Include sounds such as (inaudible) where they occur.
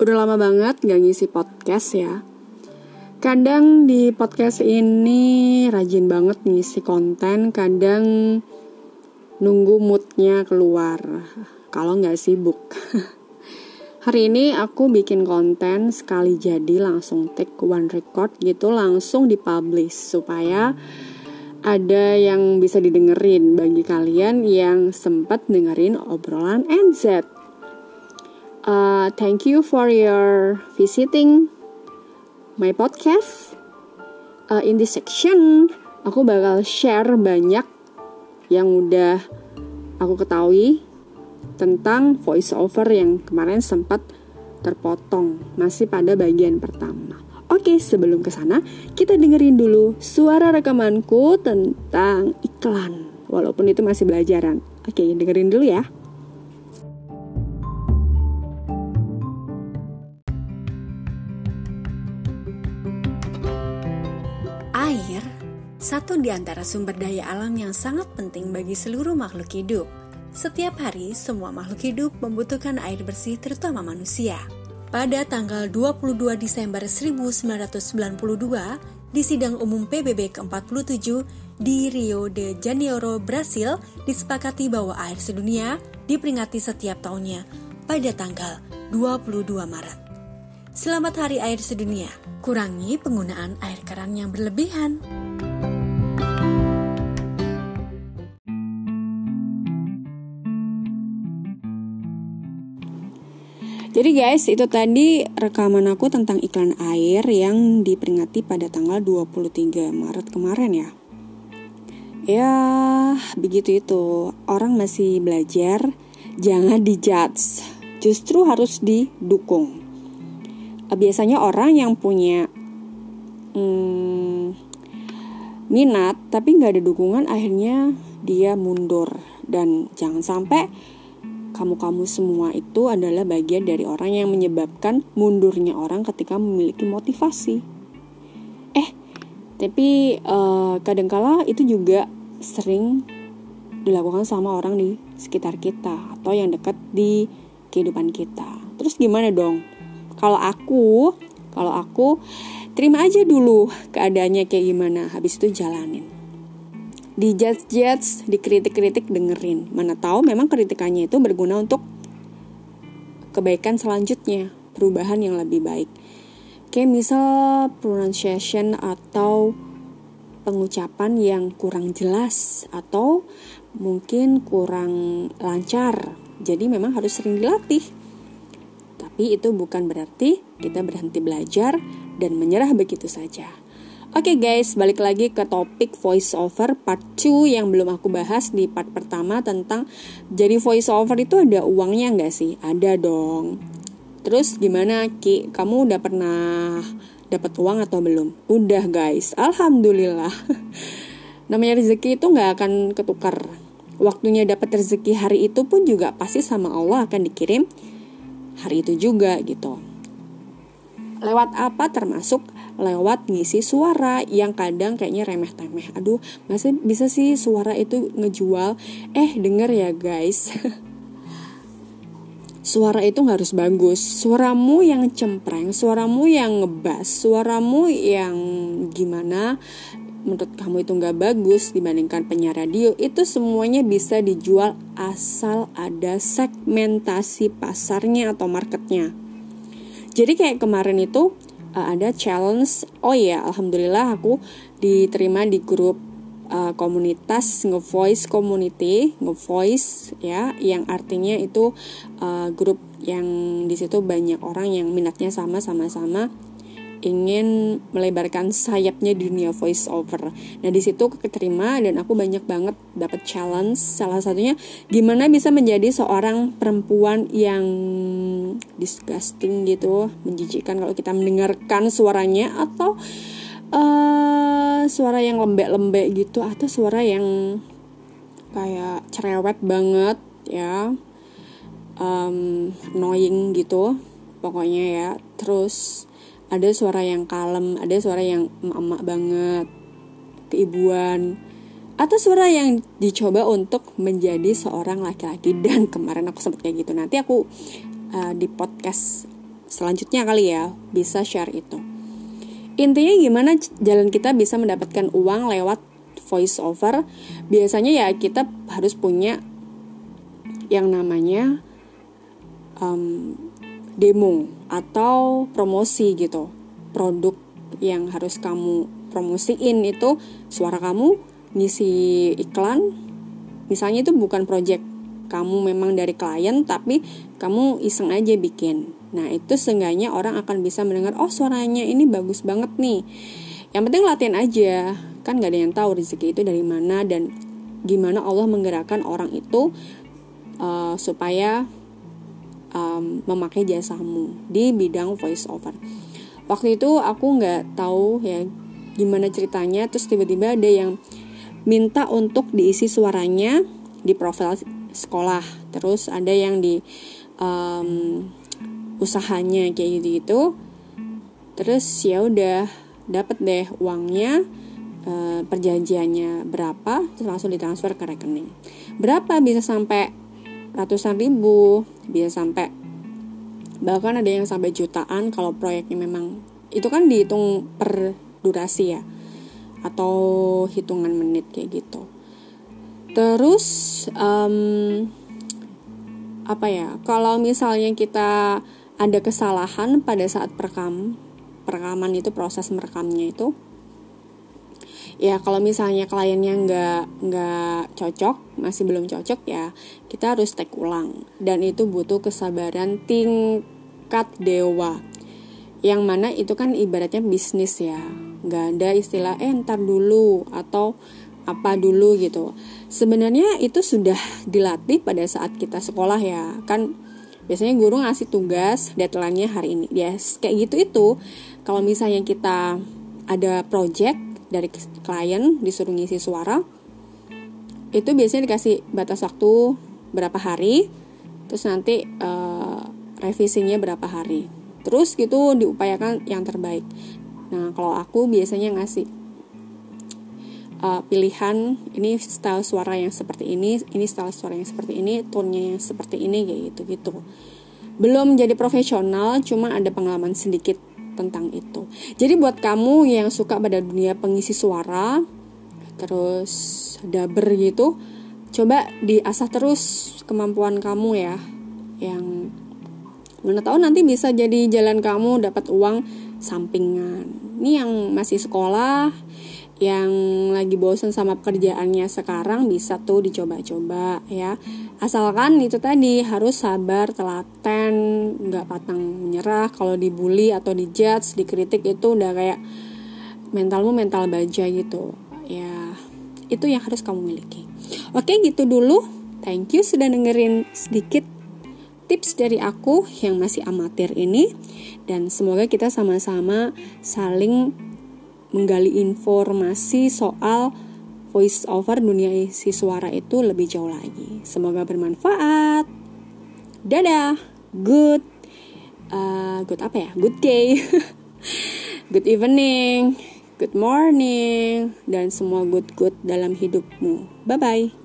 Udah lama banget gak ngisi podcast ya. Kadang di podcast ini rajin banget ngisi konten, kadang nunggu moodnya keluar. Kalau nggak sibuk. (laughs) Hari ini aku bikin konten sekali jadi langsung take one record gitu langsung dipublish supaya ada yang bisa didengerin bagi kalian yang sempat dengerin obrolan NZ. Uh, thank you for your visiting my podcast. Uh, in this section, aku bakal share banyak yang udah aku ketahui tentang voice over yang kemarin sempat terpotong masih pada bagian pertama. Oke, sebelum ke sana, kita dengerin dulu suara rekamanku tentang iklan. Walaupun itu masih belajaran. Oke, dengerin dulu ya. Air, satu di antara sumber daya alam yang sangat penting bagi seluruh makhluk hidup. Setiap hari, semua makhluk hidup membutuhkan air bersih terutama manusia. Pada tanggal 22 Desember 1992, di sidang umum PBB ke-47 di Rio de Janeiro, Brasil, disepakati bahwa air sedunia diperingati setiap tahunnya pada tanggal 22 Maret. Selamat Hari Air Sedunia. Kurangi penggunaan air keran yang berlebihan. Jadi guys, itu tadi rekaman aku tentang iklan air yang diperingati pada tanggal 23 Maret kemarin ya. Ya, begitu itu. Orang masih belajar, jangan dijudge. Justru harus didukung. Biasanya orang yang punya hmm, minat tapi nggak ada dukungan, akhirnya dia mundur. Dan jangan sampai kamu-kamu semua itu adalah bagian dari orang yang menyebabkan mundurnya orang ketika memiliki motivasi. Eh, tapi uh, kadangkala itu juga sering dilakukan sama orang di sekitar kita atau yang dekat di kehidupan kita. Terus gimana dong? Kalau aku, kalau aku terima aja dulu keadaannya kayak gimana, habis itu jalanin. Di judge judge dikritik-kritik dengerin. Mana tahu memang kritikannya itu berguna untuk kebaikan selanjutnya perubahan yang lebih baik. Kayak misal pronunciation atau pengucapan yang kurang jelas atau mungkin kurang lancar. Jadi memang harus sering dilatih tapi itu bukan berarti kita berhenti belajar dan menyerah begitu saja Oke okay guys, balik lagi ke topik voice over part 2 yang belum aku bahas di part pertama tentang jadi voice over itu ada uangnya nggak sih? Ada dong. Terus gimana Ki? Kamu udah pernah dapat uang atau belum? Udah guys, alhamdulillah. (laughs) Namanya rezeki itu nggak akan ketukar. Waktunya dapat rezeki hari itu pun juga pasti sama Allah akan dikirim hari itu juga gitu. Lewat apa termasuk lewat ngisi suara yang kadang kayaknya remeh-temeh. Aduh, masa bisa sih suara itu ngejual? Eh, denger ya guys. (laughs) suara itu harus bagus. Suaramu yang cempreng, suaramu yang ngebas, suaramu yang gimana menurut kamu itu nggak bagus dibandingkan penyiar radio itu semuanya bisa dijual asal ada segmentasi pasarnya atau marketnya. Jadi kayak kemarin itu uh, ada challenge. Oh iya, alhamdulillah aku diterima di grup uh, komunitas ngevoice community, ngevoice ya, yang artinya itu uh, grup yang di situ banyak orang yang minatnya sama sama-sama ingin melebarkan sayapnya di dunia voice over. Nah di situ keterima dan aku banyak banget dapat challenge. Salah satunya gimana bisa menjadi seorang perempuan yang disgusting gitu, menjijikkan kalau kita mendengarkan suaranya atau uh, suara yang lembek-lembek gitu atau suara yang kayak cerewet banget ya, um, annoying gitu, pokoknya ya. Terus ada suara yang kalem, ada suara yang emak-emak banget, keibuan, atau suara yang dicoba untuk menjadi seorang laki-laki (laughs) dan kemarin aku sempat kayak gitu. Nanti aku uh, di podcast selanjutnya kali ya bisa share itu. Intinya gimana jalan kita bisa mendapatkan uang lewat voice over? Biasanya ya kita harus punya yang namanya um, demo atau promosi gitu. Produk yang harus kamu promosiin itu suara kamu ngisi iklan. Misalnya itu bukan project kamu memang dari klien tapi kamu iseng aja bikin nah itu seenggaknya orang akan bisa mendengar oh suaranya ini bagus banget nih yang penting latihan aja kan gak ada yang tahu rezeki itu dari mana dan gimana Allah menggerakkan orang itu uh, supaya um, memakai jasamu di bidang voice over waktu itu aku nggak tahu ya gimana ceritanya terus tiba-tiba ada yang minta untuk diisi suaranya di profil sekolah. Terus ada yang di um, usahanya kayak gitu gitu terus ya udah dapat deh uangnya uh, perjanjiannya berapa terus langsung ditransfer ke rekening. Berapa bisa sampai ratusan ribu bisa sampai bahkan ada yang sampai jutaan kalau proyeknya memang itu kan dihitung per durasi ya atau hitungan menit kayak gitu Terus um, apa ya? Kalau misalnya kita ada kesalahan pada saat perekam, perekaman itu proses merekamnya itu, ya kalau misalnya kliennya nggak nggak cocok, masih belum cocok ya kita harus take ulang dan itu butuh kesabaran tingkat dewa. Yang mana itu kan ibaratnya bisnis ya, nggak ada istilah eh ntar dulu atau apa dulu gitu. Sebenarnya itu sudah dilatih pada saat kita sekolah ya. Kan biasanya guru ngasih tugas deadline-nya hari ini. Yes, kayak gitu itu. Kalau misalnya kita ada project dari klien disuruh ngisi suara, itu biasanya dikasih batas waktu berapa hari, terus nanti uh, revisinya berapa hari. Terus gitu diupayakan yang terbaik. Nah, kalau aku biasanya ngasih uh, pilihan ini style suara yang seperti ini ini style suara yang seperti ini tone-nya yang seperti ini kayak gitu gitu belum jadi profesional cuma ada pengalaman sedikit tentang itu. Jadi buat kamu yang suka pada dunia pengisi suara terus daber gitu coba diasah terus kemampuan kamu ya. Yang mana tahu nanti bisa jadi jalan kamu dapat uang sampingan. Ini yang masih sekolah yang lagi bosan sama pekerjaannya sekarang bisa tuh dicoba-coba ya. Asalkan itu tadi harus sabar telaten nggak patang menyerah. Kalau dibully atau dijudge dikritik itu udah kayak mentalmu mental baja gitu ya. Itu yang harus kamu miliki. Oke gitu dulu. Thank you sudah dengerin sedikit tips dari aku yang masih amatir ini. Dan semoga kita sama-sama saling menggali informasi soal voice over dunia isi suara itu lebih jauh lagi. Semoga bermanfaat. Dadah. Good uh, good apa ya? Good day. (laughs) good evening. Good morning dan semua good good dalam hidupmu. Bye bye.